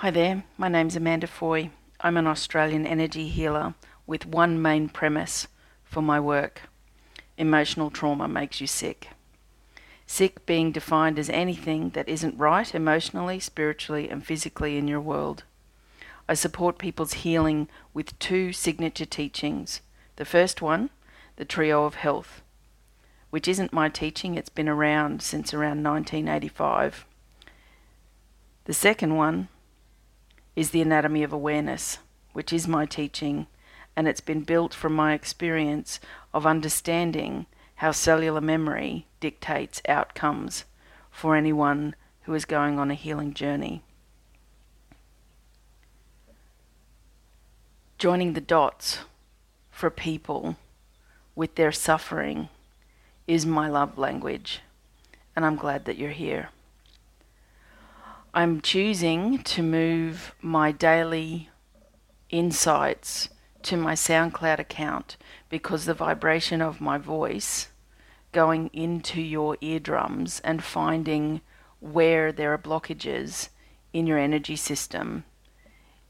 Hi there, my name's Amanda Foy. I'm an Australian energy healer with one main premise for my work emotional trauma makes you sick. Sick being defined as anything that isn't right emotionally, spiritually, and physically in your world. I support people's healing with two signature teachings. The first one, the Trio of Health, which isn't my teaching, it's been around since around 1985. The second one, is the anatomy of awareness, which is my teaching, and it's been built from my experience of understanding how cellular memory dictates outcomes for anyone who is going on a healing journey. Joining the dots for people with their suffering is my love language, and I'm glad that you're here. I'm choosing to move my daily insights to my SoundCloud account because the vibration of my voice going into your eardrums and finding where there are blockages in your energy system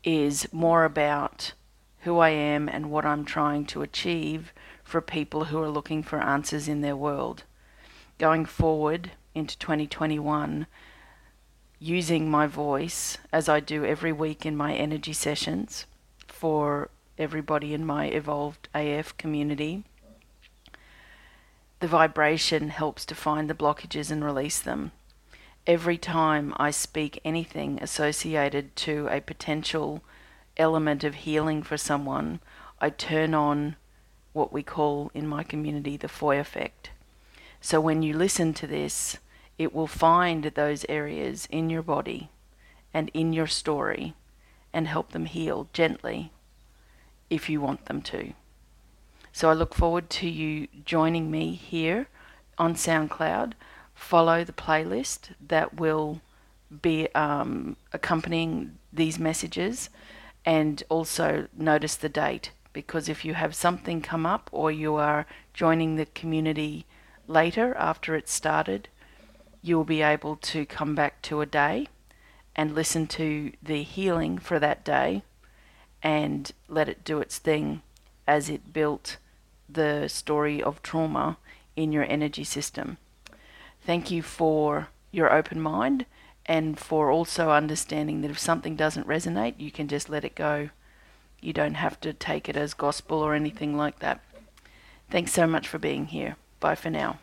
is more about who I am and what I'm trying to achieve for people who are looking for answers in their world. Going forward into 2021, using my voice as I do every week in my energy sessions for everybody in my evolved AF community. The vibration helps to find the blockages and release them. Every time I speak anything associated to a potential element of healing for someone, I turn on what we call in my community the Foy effect. So when you listen to this, it will find those areas in your body and in your story and help them heal gently if you want them to. So I look forward to you joining me here on SoundCloud. Follow the playlist that will be um, accompanying these messages and also notice the date because if you have something come up or you are joining the community later after it's started, you'll be able to come back to a day and listen to the healing for that day and let it do its thing as it built the story of trauma in your energy system. Thank you for your open mind and for also understanding that if something doesn't resonate, you can just let it go. You don't have to take it as gospel or anything like that. Thanks so much for being here. Bye for now.